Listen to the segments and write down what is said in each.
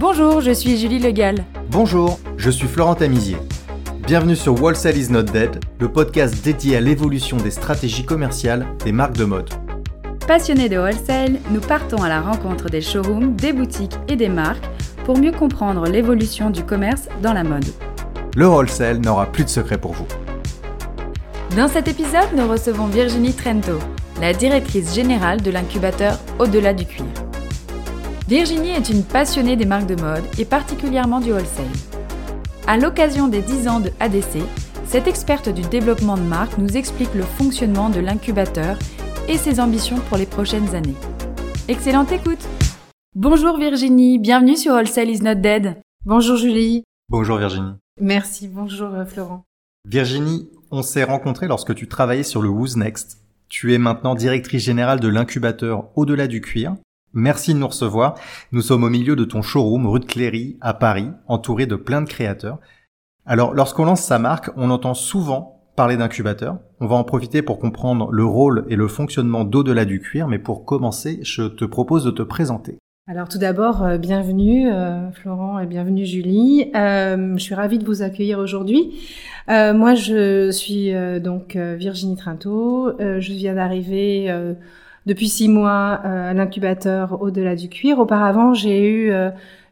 Bonjour, je suis Julie Legal. Bonjour, je suis Florent Tamizier. Bienvenue sur Wholesale is not dead, le podcast dédié à l'évolution des stratégies commerciales des marques de mode. Passionnés de wholesale, nous partons à la rencontre des showrooms, des boutiques et des marques pour mieux comprendre l'évolution du commerce dans la mode. Le wholesale n'aura plus de secret pour vous. Dans cet épisode, nous recevons Virginie Trento, la directrice générale de l'incubateur Au-delà du cuir. Virginie est une passionnée des marques de mode et particulièrement du wholesale. À l'occasion des 10 ans de ADC, cette experte du développement de marque nous explique le fonctionnement de l'incubateur et ses ambitions pour les prochaines années. Excellente écoute Bonjour Virginie, bienvenue sur Wholesale is not dead. Bonjour Julie. Bonjour Virginie. Merci, bonjour euh, Florent. Virginie, on s'est rencontrés lorsque tu travaillais sur le Who's Next. Tu es maintenant directrice générale de l'incubateur Au-delà du cuir. Merci de nous recevoir. Nous sommes au milieu de ton showroom rue de Cléry à Paris, entouré de plein de créateurs. Alors, lorsqu'on lance sa marque, on entend souvent parler d'incubateur. On va en profiter pour comprendre le rôle et le fonctionnement d'au-delà du cuir, mais pour commencer, je te propose de te présenter. Alors tout d'abord, euh, bienvenue euh, Florent et bienvenue Julie. Euh, je suis ravie de vous accueillir aujourd'hui. moi, je suis donc Virginie Trinto. je viens d'arriver depuis six mois à l'incubateur au-delà du cuir. Auparavant, j'ai eu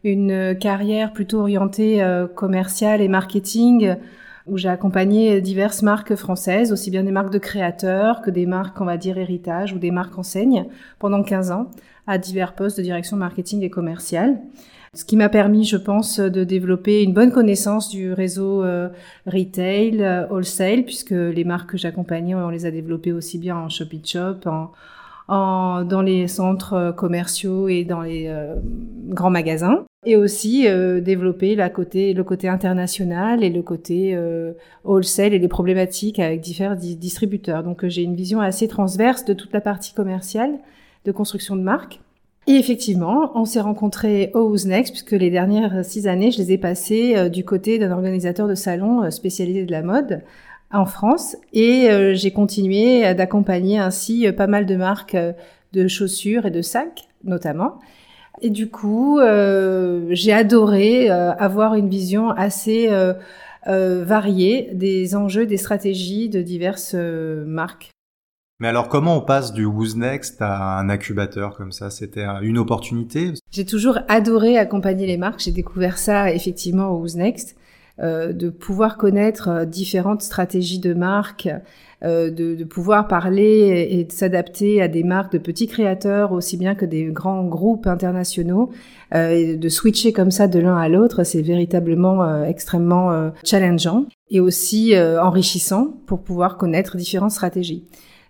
une carrière plutôt orientée commerciale et marketing où j'ai accompagné diverses marques françaises, aussi bien des marques de créateurs que des marques, on va dire, héritage ou des marques enseignes pendant 15 ans à divers postes de direction marketing et commercial. Ce qui m'a permis, je pense, de développer une bonne connaissance du réseau euh, retail, euh, wholesale, puisque les marques que j'accompagnais, on les a développées aussi bien en shop shop, en, en, dans les centres commerciaux et dans les euh, grands magasins. Et aussi développer la côté, le côté international et le côté wholesale et les problématiques avec différents distributeurs. Donc j'ai une vision assez transverse de toute la partie commerciale de construction de marque. Et effectivement, on s'est rencontrés au Who's Next, puisque les dernières six années, je les ai passées euh, du côté d'un organisateur de salon euh, spécialisé de la mode en France. Et euh, j'ai continué d'accompagner ainsi pas mal de marques de chaussures et de sacs, notamment. Et du coup, j'ai adoré avoir une vision assez variée des enjeux, des stratégies de diverses marques mais alors comment on passe du Who's Next à un incubateur comme ça? C'était une opportunité? J'ai toujours adoré accompagner les marques. J'ai découvert ça effectivement au Who's Next, euh, de pouvoir connaître euh, différentes stratégies de marques, euh, de, de, pouvoir parler et de s'adapter à des marques de petits créateurs aussi bien que des grands groupes internationaux. Euh, de switcher comme ça de l'un à l'autre, c'est véritablement euh, extrêmement challengeant et aussi enrichissant pour pouvoir connaître différentes stratégies.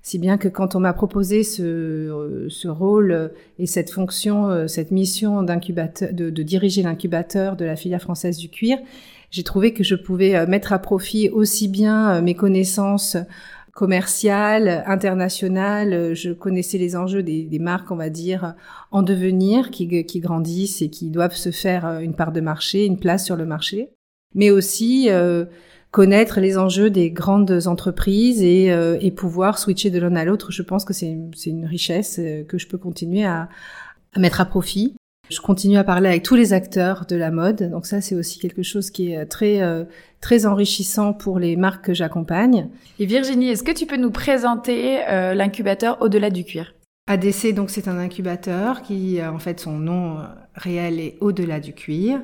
Si bien que quand on m'a proposé ce, euh, ce, rôle et cette fonction, euh, cette mission d'incubateur, de, de, diriger l'incubateur de la filière française du cuir, j'ai trouvé que je pouvais euh, mettre à profit aussi bien mes connaissances commerciales, internationales. Je connaissais les enjeux des, marques, on va dire, en devenir, qui, grandissent et qui doivent se faire une part de marché, une place sur le marché. Mais aussi connaître les enjeux des grandes entreprises et, euh, pouvoir switcher de l'un à l'autre, je pense que c'est une, richesse euh, que je peux continuer à, mettre à profit. Je continue à parler avec tous les acteurs de la mode, donc ça c'est aussi quelque chose qui est très euh, très enrichissant pour les marques que j'accompagne. Et Virginie, est-ce que tu peux nous présenter l'incubateur au-delà du cuir? ADC, donc c'est un incubateur qui, en fait, son nom réel est au-delà du cuir.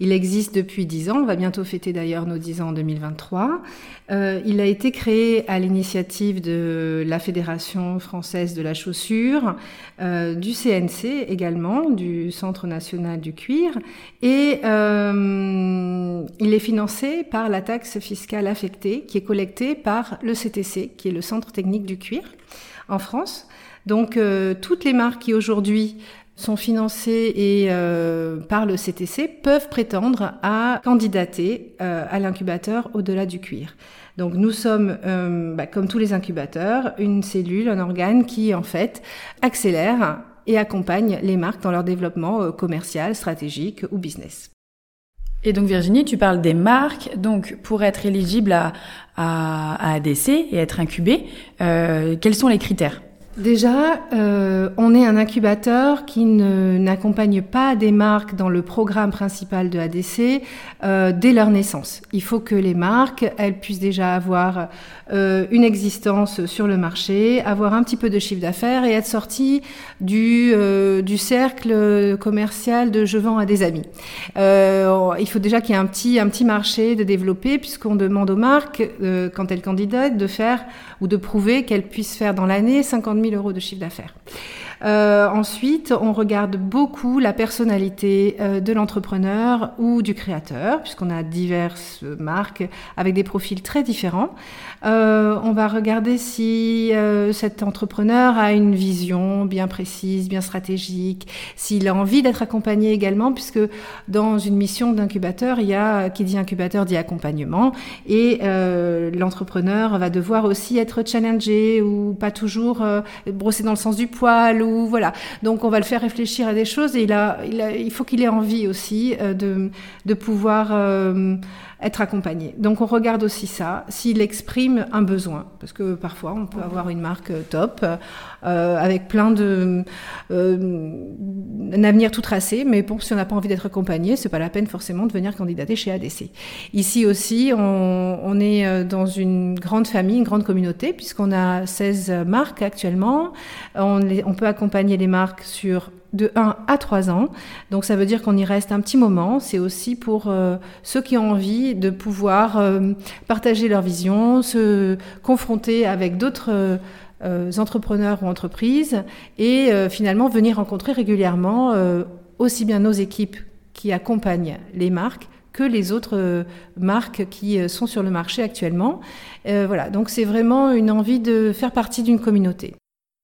Il existe depuis dix ans. On va bientôt fêter d'ailleurs nos dix ans en 2023. Euh, il a été créé à l'initiative de la Fédération française de la chaussure, euh, du CNC également, du Centre national du cuir, et euh, il est financé par la taxe fiscale affectée qui est collectée par le CTC, qui est le Centre technique du cuir en France. Donc euh, toutes les marques qui aujourd'hui sont financées euh, par le CTC peuvent prétendre à candidater euh, à l'incubateur au-delà du cuir. Donc nous sommes, bah, comme tous les incubateurs, une cellule, un organe qui en fait accélère et accompagne les marques dans leur développement commercial, stratégique ou business. Et donc Virginie, tu parles des marques. Donc pour être éligible à ADC et être incubé, quels sont les critères? Déjà, euh, on est un incubateur qui n'accompagne pas des marques dans le programme principal de ADC euh, dès leur naissance. Il faut que les marques, elles puissent déjà avoir euh, une existence sur le marché, avoir un petit peu de chiffre d'affaires et être sorties du, euh, du cercle commercial de je vends à des amis. Euh, il faut déjà qu'il y ait un petit, un petit marché de développer puisqu'on demande aux marques, euh, quand elles candidatent, de faire ou de prouver qu'elles puissent faire dans l'année 50 000 euros de chiffre d'affaires. Euh, ensuite, on regarde beaucoup la personnalité euh, de l'entrepreneur ou du créateur, puisqu'on a diverses marques avec des profils très différents. Euh, on va regarder si euh, cet entrepreneur a une vision bien précise, bien stratégique, s'il a envie d'être accompagné également, puisque dans une mission d'incubateur, il y a qui dit incubateur dit accompagnement, et euh, l'entrepreneur va devoir aussi être challengé ou pas toujours brossé dans le sens du poil voilà. Donc on va le faire réfléchir à des choses et il faut qu'il ait envie aussi de, de pouvoir être accompagné. Donc on regarde aussi ça, s'il exprime un besoin, parce que parfois on peut avoir une marque top euh, avec plein de euh, un avenir tout tracé, mais bon, si on n'a pas envie d'être accompagné, c'est pas la peine forcément de venir candidater chez ADC. Ici aussi, on, on est euh, dans une grande famille, une grande communauté, puisqu'on a 16 marques actuellement. On, les, on peut accompagner les marques sur de 1 à 3 ans. Donc ça veut dire qu'on y reste un petit moment. C'est aussi pour euh, ceux qui ont envie de pouvoir euh, partager leur vision, se confronter avec d'autres euh, entrepreneurs ou entreprises et finalement venir rencontrer régulièrement aussi bien nos équipes qui accompagnent les marques que les autres marques qui sont sur le marché actuellement. voilà, donc c'est vraiment une envie de faire partie d'une communauté.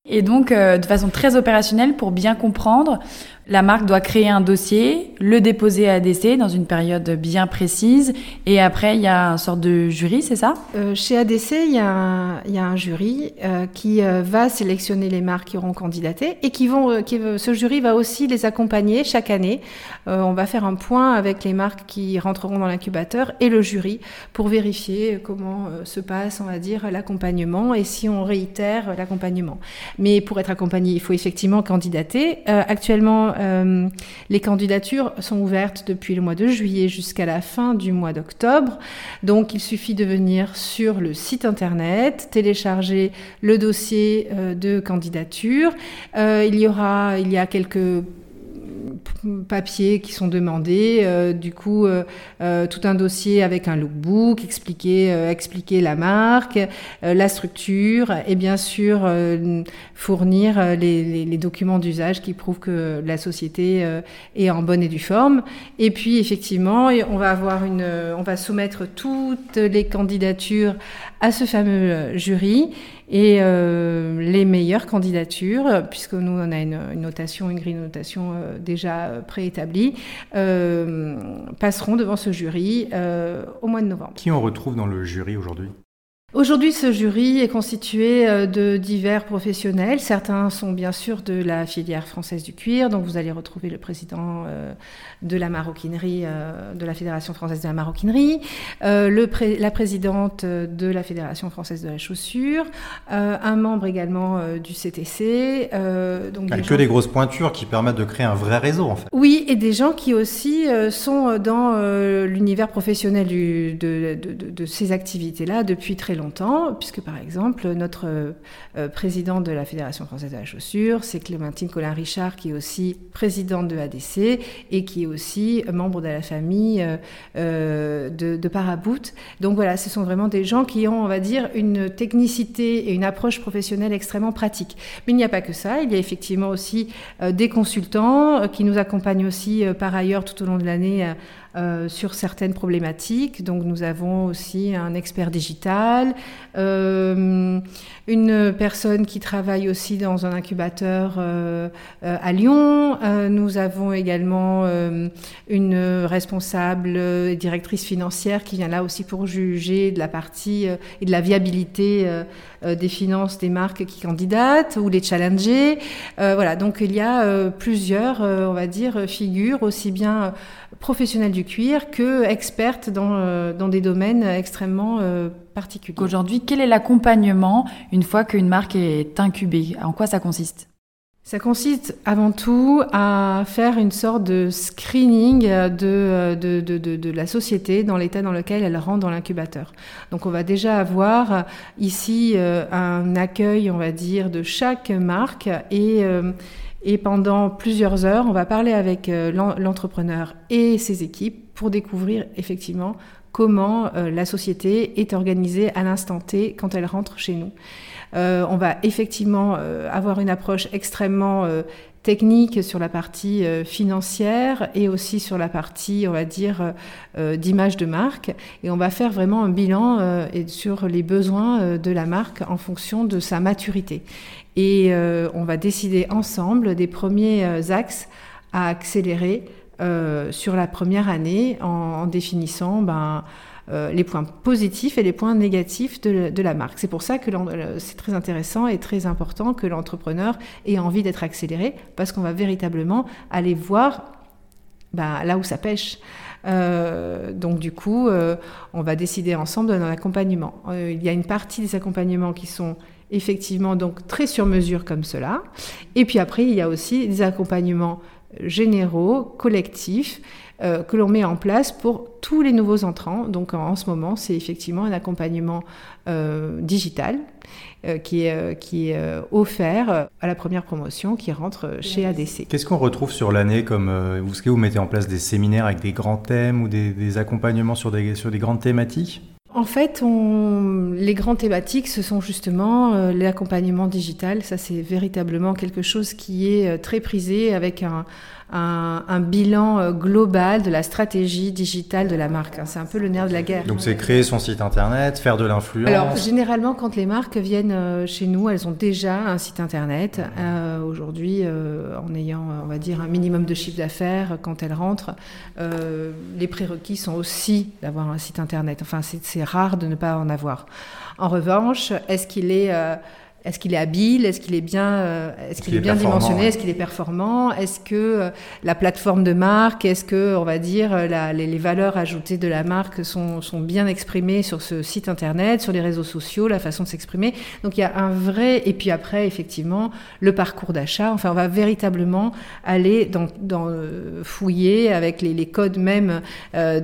Et donc, euh, de façon très opérationnelle, pour bien comprendre, la marque doit créer un dossier, le déposer à ADC dans une période bien précise, et après il y a une sorte de jury, c'est ça? Euh, Chez ADC, il y a un, y a un jury euh, qui euh, va sélectionner les marques qui auront candidaté et qui vont, euh, qui, ce jury va aussi les accompagner chaque année. Euh, on va faire un point avec les marques qui rentreront dans l'incubateur et le jury pour vérifier comment se passe, on va dire, l'accompagnement et si on réitère l'accompagnement. Mais pour être accompagné, il faut effectivement candidater. actuellement, euh, les candidatures sont ouvertes depuis le mois de juillet jusqu'à la fin du mois d'octobre. Donc il suffit de venir sur le site internet, télécharger le dossier euh, de candidature. Euh, il y aura, il y a quelques papiers qui sont demandés, euh, du coup euh, euh, tout un dossier avec un lookbook, expliquer, euh, expliquer la marque, euh, la structure et bien sûr euh, fournir les, les, les documents d'usage qui prouvent que la société est en bonne et due forme. Et puis effectivement, on va avoir une, on va soumettre toutes les candidatures à ce fameux jury et euh, les meilleures candidatures, puisque nous on a une, notation, une grille de notation euh, déjà préétablie, euh, passeront devant ce jury au mois de novembre. Qui on retrouve dans le jury aujourd'hui? Aujourd'hui, ce jury est constitué euh, de divers professionnels. Certains sont bien sûr de la filière française du cuir, donc vous allez retrouver le président euh, de la maroquinerie, euh, de la Fédération française de la maroquinerie, le pré la présidente de la Fédération française de la chaussure, un membre également du CTC. donc des que gens... des grosses pointures qui permettent de créer un vrai réseau, en fait. Oui, et des gens qui aussi sont dans l'univers professionnel du, de, de, de, de ces activités-là depuis très longtemps longtemps, puisque par exemple, notre euh, président de la Fédération française de la chaussure, c'est Clémentine Colin-Richard, qui est aussi présidente de ADC et qui est aussi membre de la famille euh, euh, de, de Paraboot. Donc voilà, ce sont vraiment des gens qui ont, on va dire, une technicité et une approche professionnelle extrêmement pratique. Mais il n'y a pas que ça, il y a effectivement aussi euh, des consultants euh, qui nous accompagnent aussi euh, par ailleurs tout au long de l'année euh, sur certaines problématiques. Donc nous avons aussi un expert digital, euh, une personne qui travaille aussi dans un incubateur euh, à Lyon. Nous avons également une responsable directrice financière qui vient là aussi pour juger de la partie et de la viabilité des finances des marques qui candidatent ou les challenger. voilà, donc il y a plusieurs, on va dire, figures aussi bien professionnelle du cuir que experte dans, dans des domaines extrêmement particuliers. Aujourd'hui, quel est l'accompagnement une fois qu'une marque est incubée? En quoi ça consiste? Ça consiste avant tout à faire une sorte de screening de, de, de, de, la société dans l'état dans lequel elle rentre dans l'incubateur. Donc on va déjà avoir ici euh, un accueil, on va dire, de chaque marque et, euh, et pendant plusieurs heures, on va parler avec euh, l'entrepreneur et ses équipes pour découvrir effectivement comment la société est organisée à l'instant T quand elle rentre chez nous. Euh, on va effectivement euh, avoir une approche extrêmement euh, technique sur la partie financière et aussi sur la partie, on va dire, d'image de marque. Et on va faire vraiment un bilan sur les besoins de la marque en fonction de sa maturité. Et on va décider ensemble des premiers axes à accélérer sur la première année en, définissant ben, les points positifs et les points négatifs de, la marque. C'est pour ça que c'est très intéressant et très important que l'entrepreneur ait envie d'être accéléré parce qu'on va véritablement aller voir bah, là où ça pêche. Euh, donc du coup, euh, on va décider ensemble d'un accompagnement. il y a une partie des accompagnements qui sont effectivement donc très sur mesure comme cela. Et puis après, il y a aussi des accompagnements généraux, collectifs, euh, que l'on met en place pour tous les nouveaux entrants. Donc en, ce moment, c'est effectivement un accompagnement euh, digital euh, qui est, qui est offert à la première promotion qui rentre chez ADC. Qu'est-ce qu'on retrouve sur l'année comme que vous mettez en place des séminaires avec des grands thèmes ou des, des accompagnements sur des, sur des grandes thématiques? En fait, les grandes thématiques, ce sont justement l'accompagnement digital. Ça, c'est véritablement quelque chose qui est très prisé avec un, un, bilan euh, global de la stratégie digitale de la marque. C'est un peu le nerf de la guerre. Donc c'est créer son site internet, faire de l'influence. Alors généralement quand les marques viennent euh, chez nous, elles ont déjà un site internet. Euh, aujourd'hui, en ayant, on va dire, un minimum de chiffre d'affaires quand elles rentrent, les prérequis sont aussi d'avoir un site internet. Enfin, c'est rare de ne pas en avoir. En revanche, est-ce qu'il est est-ce qu'il est habile? Est-ce qu'il est bien, euh, est-ce qu'il est, bien dimensionné? Est-ce qu'il est performant? Est-ce que euh, la plateforme de marque, est-ce que, on va dire, euh, la, les, les, valeurs ajoutées de la marque sont, sont, bien exprimées sur ce site internet, sur les réseaux sociaux, la façon de s'exprimer? Donc il y a un vrai, et puis après, effectivement, le parcours d'achat. Enfin, on va véritablement aller dans, dans fouiller avec les, les codes même des,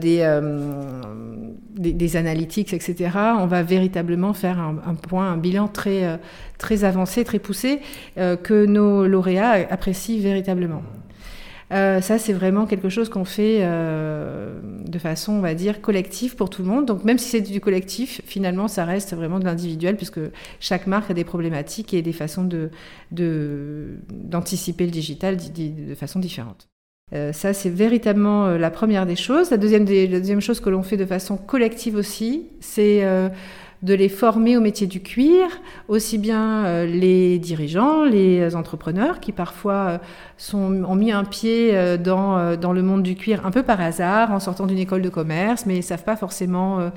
des, des, analytics, etc. On va véritablement faire un, un point, un bilan très très avancé, très poussé, euh, que nos lauréats apprécient véritablement. Euh, ça, c'est vraiment quelque chose qu'on fait euh, de façon, on va dire, collective pour tout le monde. Donc, même si c'est du collectif, finalement, ça reste vraiment de l'individuel, puisque chaque marque a des problématiques et des façons d'anticiper de, le digital de, façon différente. ça, c'est véritablement la première des choses. La deuxième, la deuxième chose que l'on fait de façon collective aussi, c'est de les former au métier du cuir, aussi bien euh, les dirigeants, les entrepreneurs qui parfois euh, sont, ont mis un pied euh, dans, dans le monde du cuir un peu par hasard en sortant d'une école de commerce, mais ils ne savent pas forcément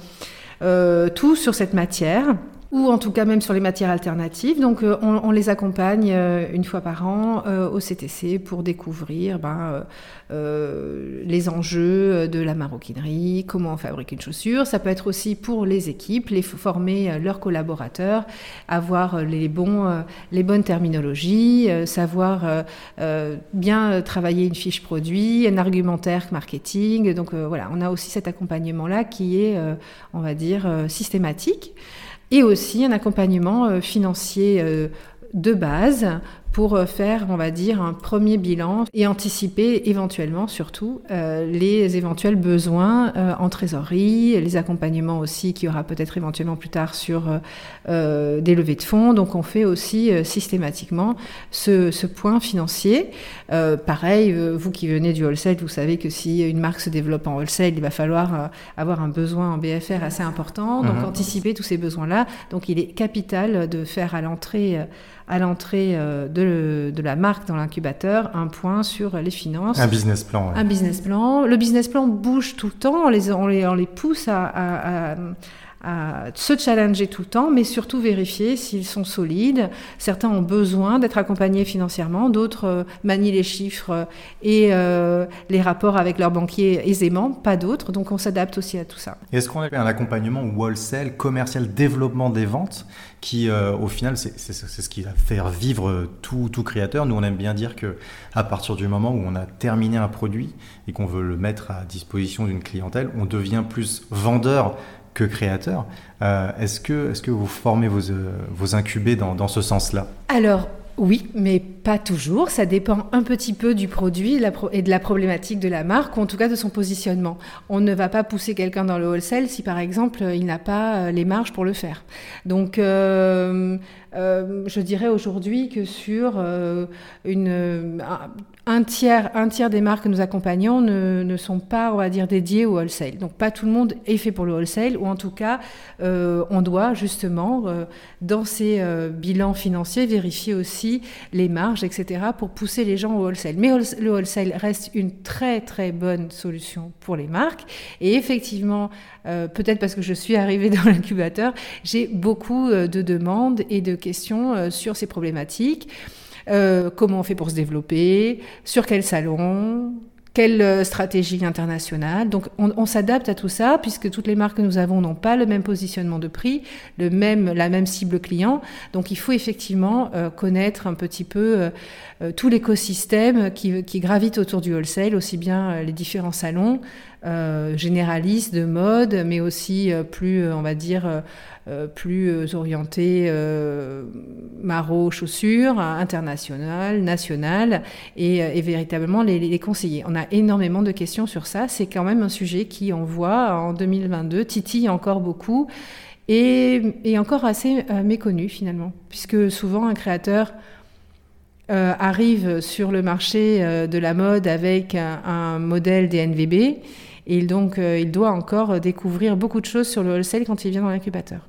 tout sur cette matière ou en tout cas même sur les matières alternatives. Donc euh, on, les accompagne euh, une fois par an euh, au CTC pour découvrir ben, les enjeux de la maroquinerie, comment on fabrique une chaussure. Ça peut être aussi pour les équipes, les former leurs collaborateurs, avoir les, bons, les bonnes terminologies, savoir bien travailler une fiche produit, un argumentaire marketing. Donc voilà, on a aussi cet accompagnement-là qui est, on va dire, systématique et aussi un accompagnement euh, financier euh, de base pour euh, faire, on va dire, un premier bilan et anticiper éventuellement, surtout, euh, les éventuels besoins euh, en trésorerie, les accompagnements aussi qu'il y aura peut-être éventuellement plus tard sur des levées de fonds. Donc on fait aussi systématiquement ce, ce, point financier. pareil, vous qui venez du wholesale, vous savez que si une marque se développe en wholesale, il va falloir avoir un besoin en BFR assez important, donc mhm. anticiper tous ces besoins-là. Donc il est capital de faire à l'entrée à l'entrée euh, de, de, la marque dans l'incubateur un point sur les finances. Un business plan. Un business plan. Le business plan bouge tout le temps, on les, on les, on les pousse à, à, à se challenger tout le temps, mais surtout vérifier s'ils sont solides. Certains ont besoin d'être accompagnés financièrement, d'autres euh, manient les chiffres et euh, les rapports avec leurs banquiers aisément, pas d'autres. Donc on s'adapte aussi à tout ça. Est-ce qu'on a un accompagnement wholesale, commercial, développement des ventes qui, euh, au final, c'est ce qui va faire vivre tout, tout créateur? Nous, on aime bien dire que à partir du moment où on a terminé un produit et qu'on veut le mettre à disposition d'une clientèle, on devient plus vendeur que créateur. Euh, est-ce que, est que vous formez vos, euh, vos incubés dans, dans ce sens-là? Alors, oui, mais pas toujours. Ça dépend un petit peu du produit et de la problématique de la marque, ou en tout cas de son positionnement. On ne va pas pousser quelqu'un dans le wholesale si, par exemple, il n'a pas euh, les marges pour le faire. Donc, euh, je dirais aujourd'hui que sur euh, une, un, tiers, un tiers des marques que nous accompagnons ne, sont pas, on va dire, dédiées au wholesale. Donc, pas tout le monde est fait pour le wholesale, ou en tout cas, euh, on doit justement, dans ces bilans financiers, vérifier aussi les marges, etc., pour pousser les gens au wholesale. Mais le wholesale reste une très, très bonne solution pour les marques. Et effectivement, peut-être parce que je suis arrivée dans l'incubateur, j'ai beaucoup de demandes et de questions euh, sur ces problématiques. Euh, comment on fait pour se développer, sur quel salon, quelle euh, stratégie internationale? Donc on, s'adapte à tout ça puisque toutes les marques que nous avons n'ont pas le même positionnement de prix, le même, la même cible client. Donc il faut effectivement connaître un petit peu tout l'écosystème qui, gravite autour du wholesale, aussi bien les différents salons généralistes de mode, mais aussi plus, on va dire, euh, plus euh, orienté euh, maro chaussures, international, national, et, véritablement les, les, conseiller. On a énormément de questions sur ça. C'est quand même un sujet qui, on voit, en 2022, titille encore beaucoup et, et encore assez méconnu finalement, puisque souvent un créateur arrive sur le marché de la mode avec un, un modèle DNVB et donc il doit encore découvrir beaucoup de choses sur le wholesale quand il vient dans l'incubateur.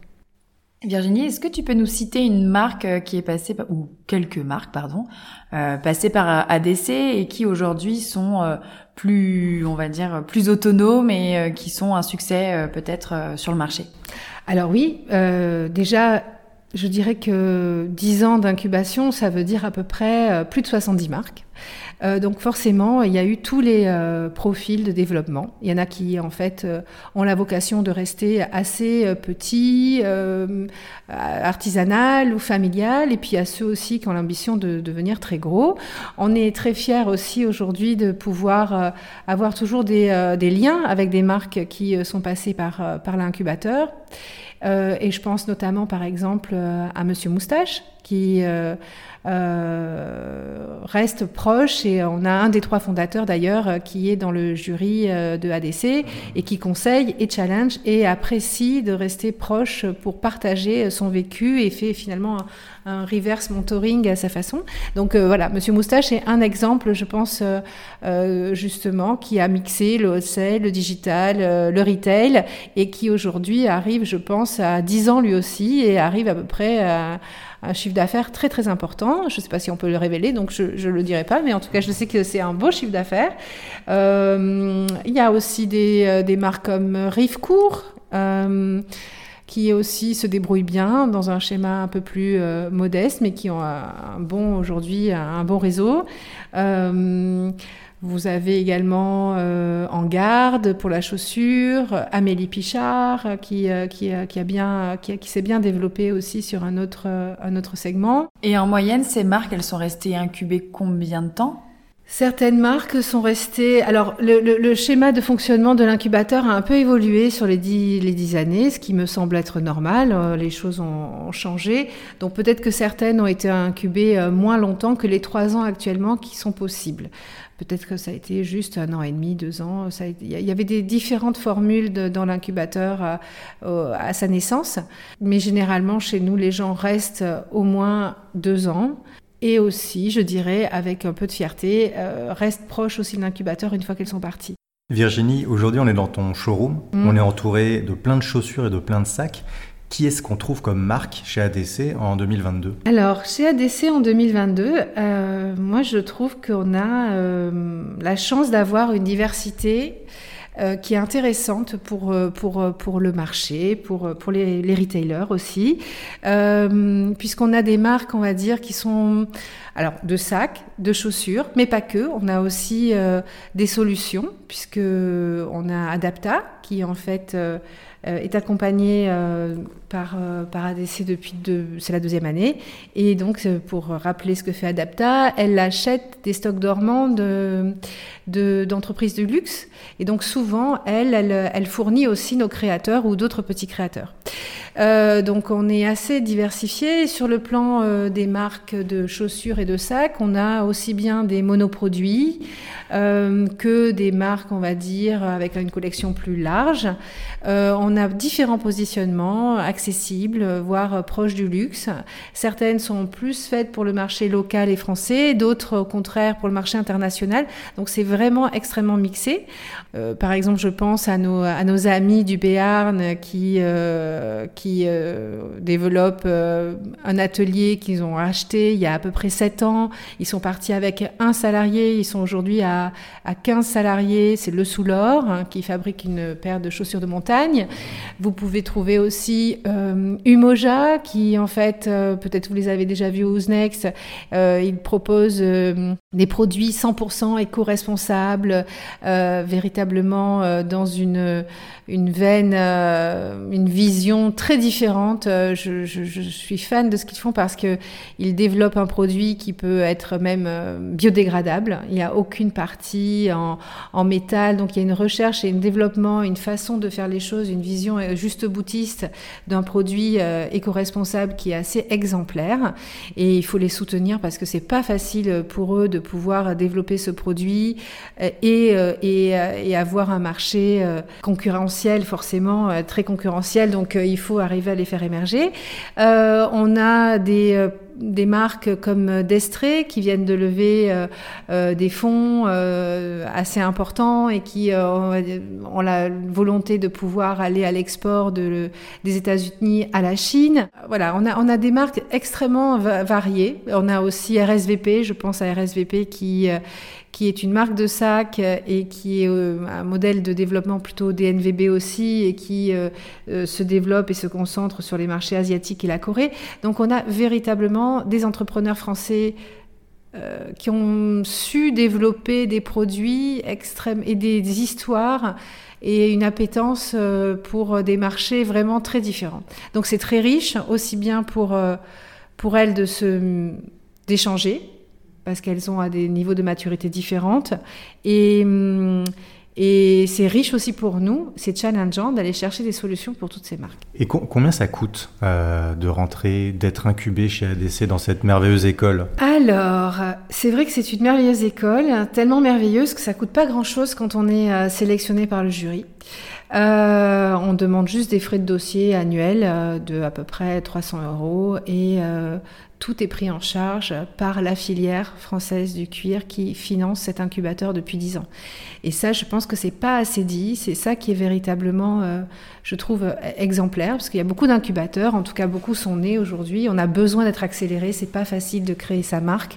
Virginie, est-ce que tu peux nous citer une marque euh, qui est passée, ou quelques marques, pardon, euh, passées par euh, ADC et qui aujourd'hui sont euh, plus, on va dire, plus autonomes et qui sont un succès peut-être sur le marché? Alors oui, déjà, je dirais que 10 ans d'incubation, ça veut dire à peu près plus de 70 marques. Euh, donc forcément, il y a eu tous les euh, profils de développement. Il y en a qui, en fait, euh, ont la vocation de rester assez petits, artisanal ou familial, et puis il y a ceux aussi qui ont l'ambition de, devenir très gros. On est très fiers aussi aujourd'hui de pouvoir avoir toujours des, des, liens avec des marques qui sont passées par, par l'incubateur. Et je pense notamment, par exemple, à Monsieur Moustache, qui euh, reste proche et on a un des trois fondateurs d'ailleurs euh, qui est dans le jury euh, de ADC et qui conseille et challenge et apprécie de rester proche pour partager son vécu et fait finalement un, reverse mentoring à sa façon. Donc voilà, Monsieur Moustache est un exemple, je pense, justement, qui a mixé le wholesale, le digital, le retail et qui aujourd'hui arrive, je pense, à 10 ans lui aussi et arrive à peu près à un chiffre d'affaires très très important. Je ne sais pas si on peut le révéler, donc je ne le dirai pas, mais en tout cas, je sais que c'est un beau chiffre d'affaires. Euh, il y a aussi des, euh, marques comme Rivecourt. Euh, qui aussi se débrouillent bien dans un schéma un peu plus modeste, mais qui ont un, bon aujourd'hui un bon réseau. Vous avez également euh, En Garde pour la chaussure, Amélie Pichard euh, qui, euh, qui, qui, a bien, qui, qui s'est bien développée aussi sur un autre, un autre segment. Et en moyenne, ces marques, elles sont restées incubées combien de temps? Certaines marques sont restées. Alors, le, le, schéma de fonctionnement de l'incubateur a un peu évolué sur les dix, les dix années, ce qui me semble être normal. Les choses ont, ont changé. Donc, peut-être que certaines ont été incubées moins longtemps que les trois ans actuellement qui sont possibles. Peut-être que ça a été juste un an et demi, deux ans. Il y avait des différentes formules dans l'incubateur euh, à, sa naissance. Mais généralement, chez nous, les gens restent au moins deux ans. Et aussi, je dirais, avec un peu de fierté, euh, restent proches aussi de l'incubateur une fois qu'elles sont parties. Virginie, aujourd'hui on est dans ton showroom, mm. on est entouré de plein de chaussures et de plein de sacs. Qui est-ce qu'on trouve comme marque chez ADC en 2022 Alors, chez ADC en 2022, euh, moi je trouve qu'on a euh, la chance d'avoir une diversité qui est intéressante pour, pour, pour le marché, pour, pour les, retailers aussi, puisqu'on a des marques, on va dire, qui sont alors de sacs, de chaussures, mais pas que. On a aussi des solutions, puisque on a Adapta, qui en fait euh, est accompagnée euh, par, euh, par ADC depuis deux, c'est la deuxième année. Et donc, pour rappeler ce que fait Adapta, elle achète des stocks dormants de, d'entreprises de, luxe. Et donc, souvent, elle, elle, fournit aussi nos créateurs ou d'autres petits créateurs. Euh, donc, on est assez diversifié. Sur le plan des marques de chaussures et de sacs, on a aussi bien des monoproduits euh, que des marques, on va dire, avec une collection plus large. Euh, on a différents positionnements accessibles, voire proches du luxe. Certaines sont plus faites pour le marché local et français, d'autres au contraire pour le marché international. Donc c'est vraiment extrêmement mixé. Euh, par exemple, je pense à nos, amis du Béarn qui, euh, euh, développent un atelier qu'ils ont acheté il y a à peu près 7 ans. Ils sont partis avec un salarié, ils sont aujourd'hui à, à 15 salariés. C'est le Soulor hein, qui fabrique une paire de chaussures de montagne. Vous pouvez trouver aussi Umoja qui en fait, peut-être vous les avez déjà vus au Next, il propose des produits 100% éco-responsables, euh, dans une, veine, euh, une vision très différente. Euh, je, suis fan de ce qu'ils font parce que ils développent un produit qui peut être même biodégradable. Il n'y a aucune partie en, métal, donc il y a une recherche et un développement, une façon de faire les choses, une vision juste boutiste d'un produit éco-responsable qui est assez exemplaire. Et il faut les soutenir parce que c'est pas facile pour eux de pouvoir développer ce produit et avoir un marché euh, concurrentiel, forcément euh, très concurrentiel, donc euh, il faut arriver à les faire émerger. on a des des marques comme Destré qui viennent de lever des fonds assez importants et qui ont la volonté de pouvoir aller à l'export de, des États-Unis à la Chine. Voilà, on a, on a des marques extrêmement variées. On a aussi RSVP, je pense à RSVP qui qui est une marque de sac et qui est euh, un modèle de développement plutôt DNVB aussi et qui euh, euh, se développe et se concentre sur les marchés asiatiques et la Corée. Donc on a véritablement des entrepreneurs français qui ont su développer des produits extrêmes et des, histoires et une appétence pour des marchés vraiment très différents. Donc c'est très riche, aussi bien pour, pour elles de se d'échanger parce qu'elles ont à des niveaux de maturité différentes. Et, hum, et c'est riche aussi pour nous, c'est challengeant d'aller chercher des solutions pour toutes ces marques. Et combien ça coûte euh, de rentrer, d'être incubé chez ADC dans cette merveilleuse école? Alors, c'est vrai que c'est une merveilleuse école, tellement merveilleuse que ça coûte pas grand-chose quand on est euh, sélectionné par le jury. Euh, on demande juste des frais de dossier annuels de à peu près 300 euros et tout est pris en charge par la filière française du cuir qui finance cet incubateur depuis 10 ans. Et ça, je pense que c'est pas assez dit. C'est ça qui est véritablement, euh, je trouve, exemplaire, parce qu'il y a beaucoup d'incubateurs. En tout cas, beaucoup sont nés aujourd'hui. On a besoin d'être accéléré. C'est pas facile de créer sa marque.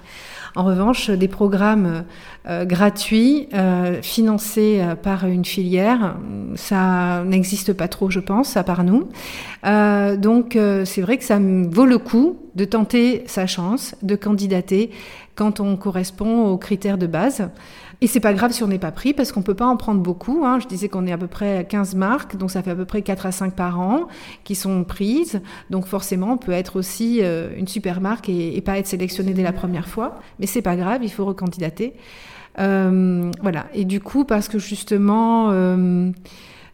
En revanche, des programmes euh, gratuits, euh, financés euh, par une filière, ça n'existe pas trop, je pense, à part nous. donc, c'est vrai que ça vaut le coup de tenter sa chance, de candidater quand on correspond aux critères de base. Et c'est pas grave si on n'est pas pris parce qu'on peut pas en prendre beaucoup. Hein. Je disais qu'on est à peu près à 15 marques, donc ça fait à peu près 4 à 5 par an qui sont prises. Donc forcément, on peut être aussi euh, une super marque et, et, pas être sélectionné dès la première fois. Mais c'est pas grave, il faut recandidater. Euh, voilà. Et du coup, parce que justement, euh,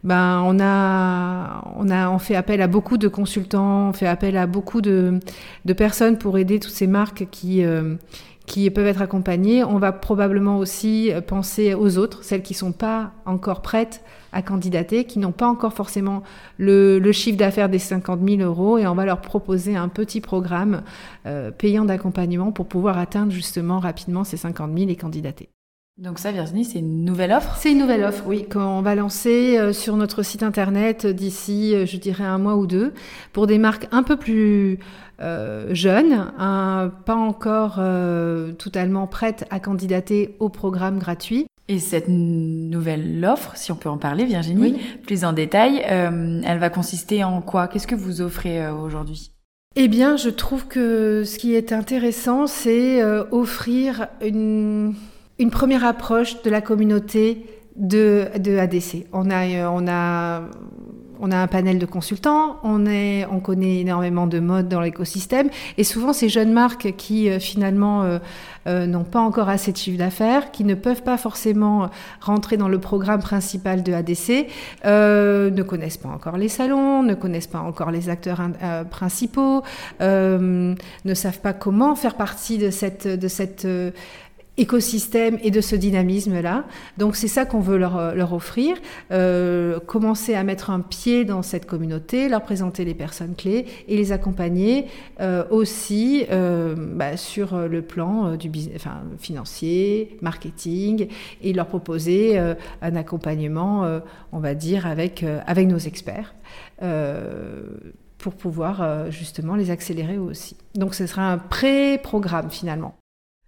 ben on a, on a, on fait appel à beaucoup de consultants, on fait appel à beaucoup de, de personnes pour aider toutes ces marques qui euh, qui peuvent être accompagnées. On va probablement aussi penser aux autres, celles qui sont pas encore prêtes à candidater, qui n'ont pas encore forcément le, le chiffre d'affaires des 50 000 euros, et on va leur proposer un petit programme euh, payant d'accompagnement pour pouvoir atteindre justement rapidement ces 50 000 et candidater. Donc ça, Virginie, c'est une nouvelle offre? C'est une nouvelle offre, oui, qu'on va lancer euh, sur notre site internet d'ici, euh, je dirais, un mois ou deux, pour des marques un peu plus euh, jeunes, pas encore euh, totalement prêtes à candidater au programme gratuit. Et cette nouvelle offre, si on peut en parler, Virginie, plus en détail, euh, elle va consister en quoi? Qu'est-ce que vous offrez aujourd'hui? Eh bien, je trouve que ce qui est intéressant, c'est offrir une, une, première approche de la communauté de, ADC. On a, on a on a un panel de consultants, on, connaît énormément de modes dans l'écosystème, et souvent ces jeunes marques qui euh, finalement euh, euh, n'ont pas encore assez de chiffre d'affaires, qui ne peuvent pas forcément rentrer dans le programme principal de ADC, ne connaissent pas encore les salons, ne connaissent pas encore les acteurs principaux, ne savent pas comment faire partie de cette écosystème et de ce dynamisme-là. Donc c'est ça qu'on veut leur, euh, leur offrir, euh, commencer à mettre un pied dans cette communauté, leur présenter les personnes clés et les accompagner euh, aussi euh, bah, sur le plan euh, du business, enfin, financier, marketing, et leur proposer euh, un accompagnement, on va dire, avec, avec nos experts pour pouvoir justement les accélérer aussi. Donc ce sera un pré-programme finalement.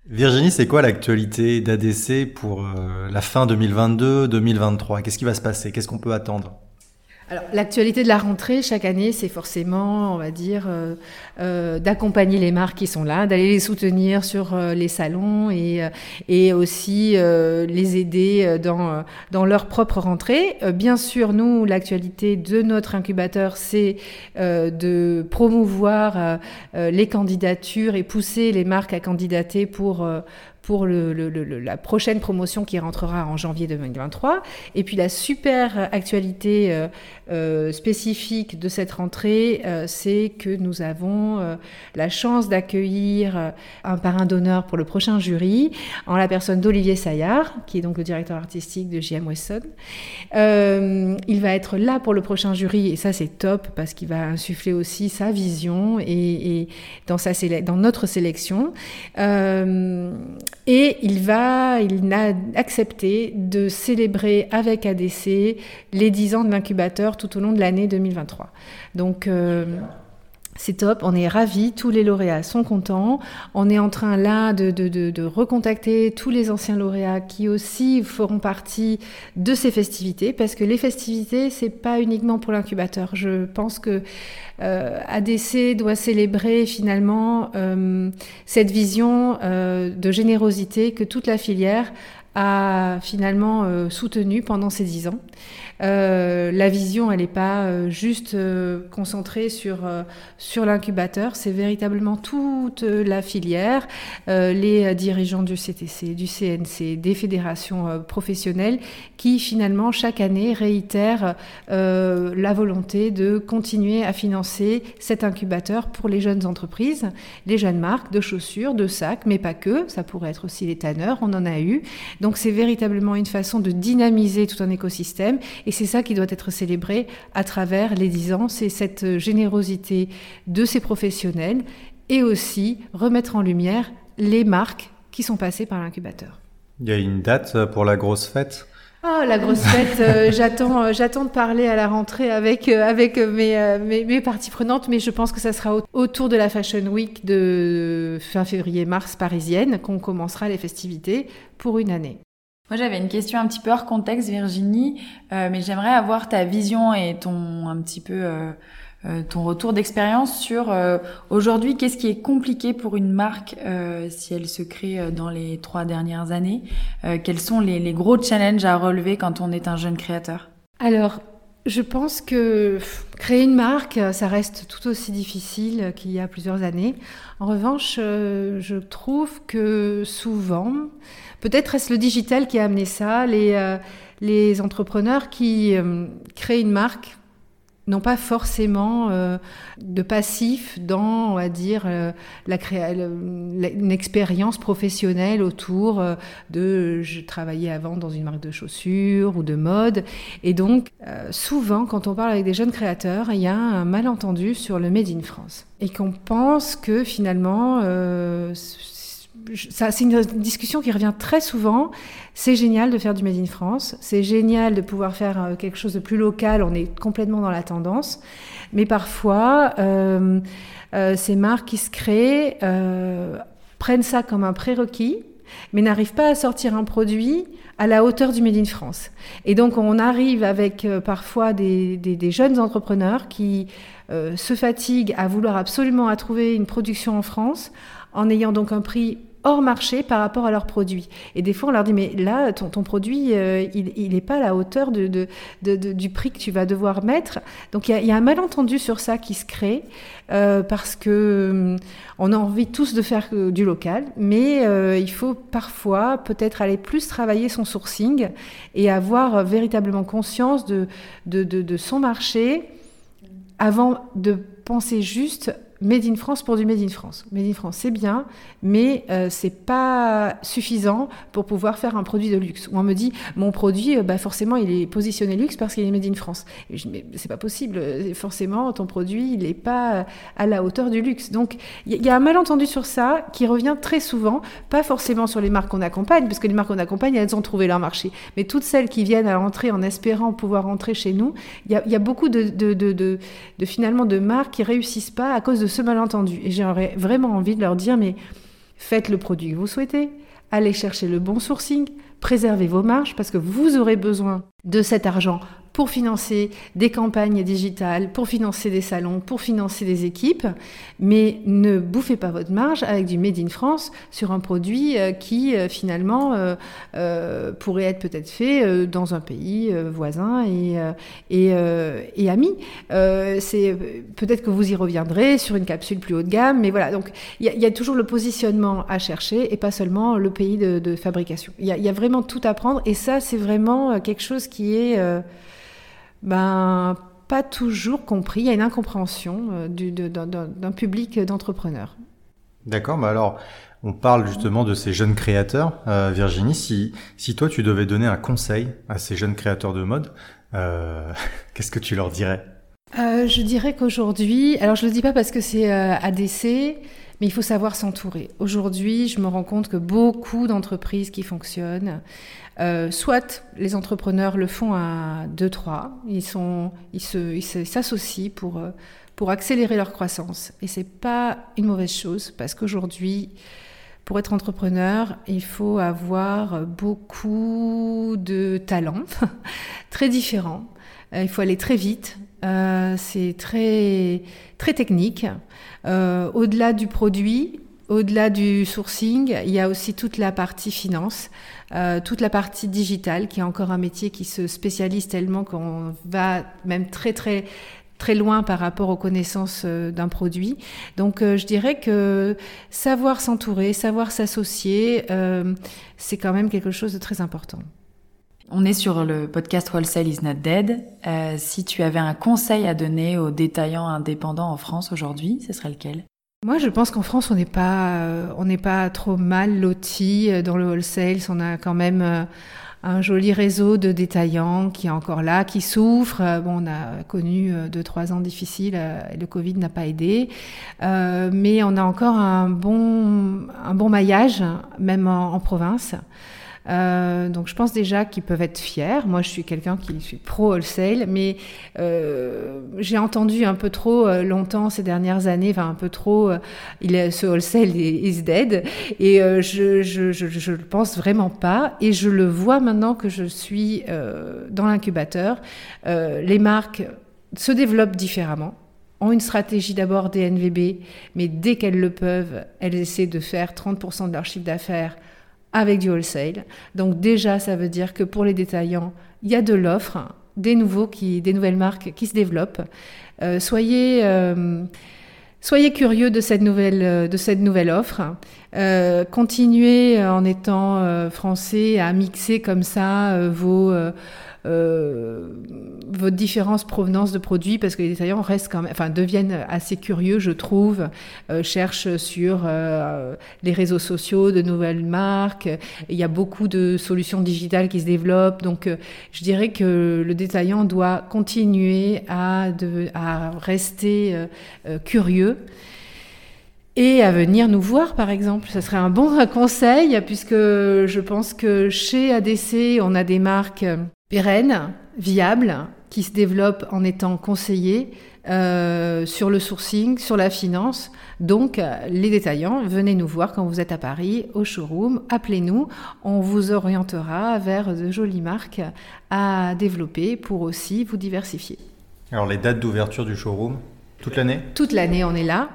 Virginie, c'est quoi l'actualité d'ADC pour euh, la fin 2022-2023 Qu'est-ce qui va se passer? Qu'est-ce qu'on peut attendre? Alors, l'actualité de la rentrée chaque année, c'est forcément, on va dire, euh, euh, d'accompagner les marques qui sont là, d'aller les soutenir sur euh, les salons et, euh, et aussi euh, les aider dans, dans leur propre rentrée. bien sûr, nous, l'actualité de notre incubateur, c'est de promouvoir les candidatures et pousser les marques à candidater pour pour la prochaine promotion qui rentrera en janvier 2023. Et puis la super actualité euh, euh, spécifique de cette rentrée, euh, c'est que nous avons la chance d'accueillir un parrain d'honneur pour le prochain jury, en la personne d'Olivier Saillard, qui est donc le directeur artistique de JM Wesson. il va être là pour le prochain jury, et ça c'est top, parce qu'il va insuffler aussi sa vision et, dans notre sélection. Et il va, il a accepté de célébrer avec ADC les 10 ans de l'incubateur tout au long de l'année 2023. Donc, euh, c'est top, on est ravis, tous les lauréats sont contents. On est en train là de, de, de, recontacter tous les anciens lauréats qui aussi feront partie de ces festivités, parce que les festivités, c'est pas uniquement pour l'incubateur. Je pense que euh, ADC doit célébrer finalement euh, cette vision euh, de générosité que toute la filière a finalement euh, soutenu pendant ces dix ans. Euh, la vision, elle n'est pas euh, juste concentrée sur, sur l'incubateur, c'est véritablement toute la filière, les dirigeants du CTC, du CNC, des fédérations professionnelles qui finalement chaque année réitèrent la volonté de continuer à financer cet incubateur pour les jeunes entreprises, les jeunes marques de chaussures, de sacs, mais pas que, ça pourrait être aussi les tanneurs, on en a eu. C'est véritablement une façon de dynamiser tout un écosystème. Et c'est ça qui doit être célébré à travers les 10 ans, c'est cette générosité de ces professionnels et aussi remettre en lumière les marques qui sont passées par l'incubateur. Il y a une date pour la grosse fête? Oh, la grosse fête, euh, j'attends, euh, j'attends de parler à la rentrée avec, euh, avec mes, mes, mes, parties prenantes, mais je pense que ça sera au, autour de la Fashion Week de fin février-mars parisienne qu'on commencera les festivités pour une année. Moi, j'avais une question un petit peu hors contexte, Virginie, mais j'aimerais avoir ta vision et ton un petit peu ton retour d'expérience sur euh, aujourd'hui, qu'est-ce qui est compliqué pour une marque euh, si elle se crée dans les trois dernières années? Quels sont les, les, gros challenges à relever quand on est un jeune créateur? Alors, je pense que créer une marque, ça reste tout aussi difficile qu'il y a plusieurs années. En revanche, je trouve que souvent, Peut-être est-ce le digital qui a amené ça, les, euh, les entrepreneurs qui euh, créent une marque n'ont pas forcément euh, de passif dans, on va dire, euh, une expérience professionnelle autour euh, de je travaillais avant dans une marque de chaussures ou de mode. Et donc, euh, souvent, quand on parle avec des jeunes créateurs, il y a un malentendu sur le Made in France. Et qu'on pense que finalement, c'est une discussion qui revient très souvent. C'est génial de faire du Made in France. C'est génial de pouvoir faire euh, quelque chose de plus local. On est complètement dans la tendance. Mais parfois, euh, euh, ces marques qui se créent prennent ça comme un prérequis mais n'arrivent pas à sortir un produit à la hauteur du Made in France. Et donc on arrive avec parfois des, jeunes entrepreneurs qui se fatiguent à vouloir absolument trouver une production en France en ayant donc un prix hors marché par rapport à leurs produits. Et des fois, on leur dit, mais là, ton, ton produit, euh, il n'est pas à la hauteur de, de, du prix que tu vas devoir mettre. Donc, il y a, un malentendu sur ça qui se crée, euh, parce que euh, on a envie tous de faire du local, mais il faut parfois peut-être aller plus travailler son sourcing et avoir véritablement conscience de, de son marché avant de penser juste Made in France pour du Made in France. Made in France, c'est bien, mais euh, c'est pas suffisant pour pouvoir faire un produit de luxe. Ou on me dit, mon produit, euh, bah forcément, il est positionné luxe parce qu'il est Made in France. Je, mais c'est pas possible. Forcément, ton produit, il n'est pas à la hauteur du luxe. Donc, il y, a un malentendu sur ça qui revient très souvent, pas forcément sur les marques qu'on accompagne, parce que les marques qu'on accompagne, elles ont trouvé leur marché. Mais toutes celles qui viennent à entrer en espérant pouvoir entrer chez nous, il y a, beaucoup de finalement de marques qui réussissent pas à cause de ce malentendu. Et j'aurais vraiment envie de leur dire, mais faites le produit que vous souhaitez, allez chercher le bon sourcing, préservez vos marges parce que vous aurez besoin de cet argent pour financer des campagnes digitales, pour financer des salons, pour financer des équipes, mais ne bouffez pas votre marge avec du Made in France sur un produit euh, qui euh, finalement euh, euh, pourrait être peut-être fait euh, dans un pays euh, voisin et, et, et ami. c'est peut-être que vous y reviendrez sur une capsule plus haut de gamme, mais voilà. Donc il y, y, a toujours le positionnement à chercher et pas seulement le pays de, de fabrication. Il y, y, a vraiment tout à prendre et ça c'est vraiment quelque chose qui est ben, pas toujours compris. Il y a une incompréhension euh, d'un public d'entrepreneurs. D'accord, bah alors on parle justement de ces jeunes créateurs. Euh, Virginie, si, si toi tu devais donner un conseil à ces jeunes créateurs de mode, euh, qu'est-ce que tu leur dirais? Euh, Je dirais qu'aujourd'hui, alors je ne le dis pas parce que c'est euh, ADC, mais il faut savoir s'entourer. Aujourd'hui, je me rends compte que beaucoup d'entreprises qui fonctionnent, euh, soit les entrepreneurs le font à deux, trois, ils s'associent pour euh, pour accélérer leur croissance. Et c'est pas une mauvaise chose parce qu'aujourd'hui, pour être entrepreneur, il faut avoir beaucoup de talents, très différents. Euh, il faut aller très vite. Euh, c'est très très technique. Euh, au-delà du produit, au-delà du sourcing, il y a aussi toute la partie finance, euh, toute la partie digitale, qui est encore un métier qui se spécialise tellement qu'on va même très très très loin par rapport aux connaissances euh, d'un produit. Donc euh, je dirais que savoir s'entourer, savoir s'associer, euh, c'est quand même quelque chose de très important. On est sur le podcast Wholesale is not dead. Euh, si tu avais un conseil à donner aux détaillants indépendants en France aujourd'hui, ce serait lequel? Moi, je pense qu'en France, on n'est pas, on n'est pas trop mal loti dans le wholesale. On a quand même un joli réseau de détaillants qui est encore là, qui souffre. Bon, on a connu deux, trois ans difficiles, le Covid n'a pas aidé, euh, mais on a encore un bon, un bon maillage, même en province. Euh, donc je pense déjà qu'ils peuvent être fiers. Moi, je suis quelqu'un qui suis pro wholesale, mais euh, j'ai entendu un peu trop euh, longtemps ces dernières années, un peu trop, il ce wholesale is dead, et je, je, je, je le pense vraiment pas. Et je le vois maintenant que je suis dans l'incubateur. les marques se développent différemment ont une stratégie d'abord DNVB, mais dès qu'elles le peuvent, elles essaient de faire 30% de leur chiffre d'affaires avec du wholesale. Donc déjà, ça veut dire que pour les détaillants, il y a de l'offre, des nouveaux des nouvelles marques qui se développent. Euh, soyez euh, Soyez curieux de cette nouvelle, de cette nouvelle offre. Euh, continuez en étant euh, français à mixer comme ça euh, vos, euh, votre différence provenance de produits parce que les détaillants restent quand même, enfin deviennent assez curieux, je trouve, euh, cherchent sur euh, les réseaux sociaux de nouvelles marques. Il y a beaucoup de solutions digitales qui se développent, donc euh, je dirais que le détaillant doit continuer à, de, à rester euh, euh, curieux et à venir nous voir, par exemple. Ce serait un bon conseil, puisque je pense que chez ADC, on a des marques pérennes, viables, qui se développent en étant conseillées. euh, sur le sourcing, sur la finance. Donc, les détaillants, venez nous voir quand vous êtes à Paris, au showroom, appelez-nous, on vous orientera vers de jolies marques à développer pour aussi vous diversifier. Alors, les dates d'ouverture du showroom, toute l'année? Toute l'année, on est là.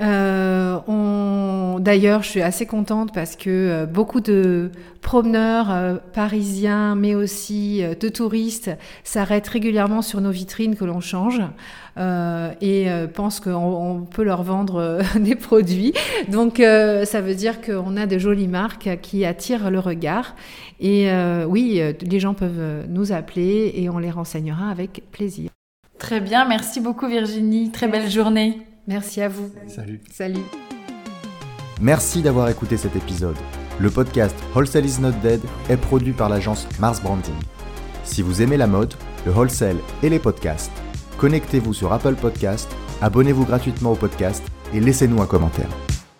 Euh, on... D'ailleurs, je suis assez contente parce que euh, beaucoup de promeneurs euh, parisiens, mais aussi de touristes, s'arrêtent régulièrement sur nos vitrines que l'on change et pensent qu'on peut leur vendre des produits. Donc, ça veut dire qu'on a de jolies marques qui attirent le regard. Et oui, les gens peuvent nous appeler et on les renseignera avec plaisir. Très bien, merci beaucoup Virginie. Très belle journée. Merci à vous. Salut. Salut. Merci d'avoir écouté cet épisode. Le podcast Wholesale is not dead est produit par l'agence Mars Branding. Si vous aimez la mode, le wholesale et les podcasts, connectez-vous sur Apple Podcast, abonnez-vous gratuitement au podcast et laissez-nous un commentaire.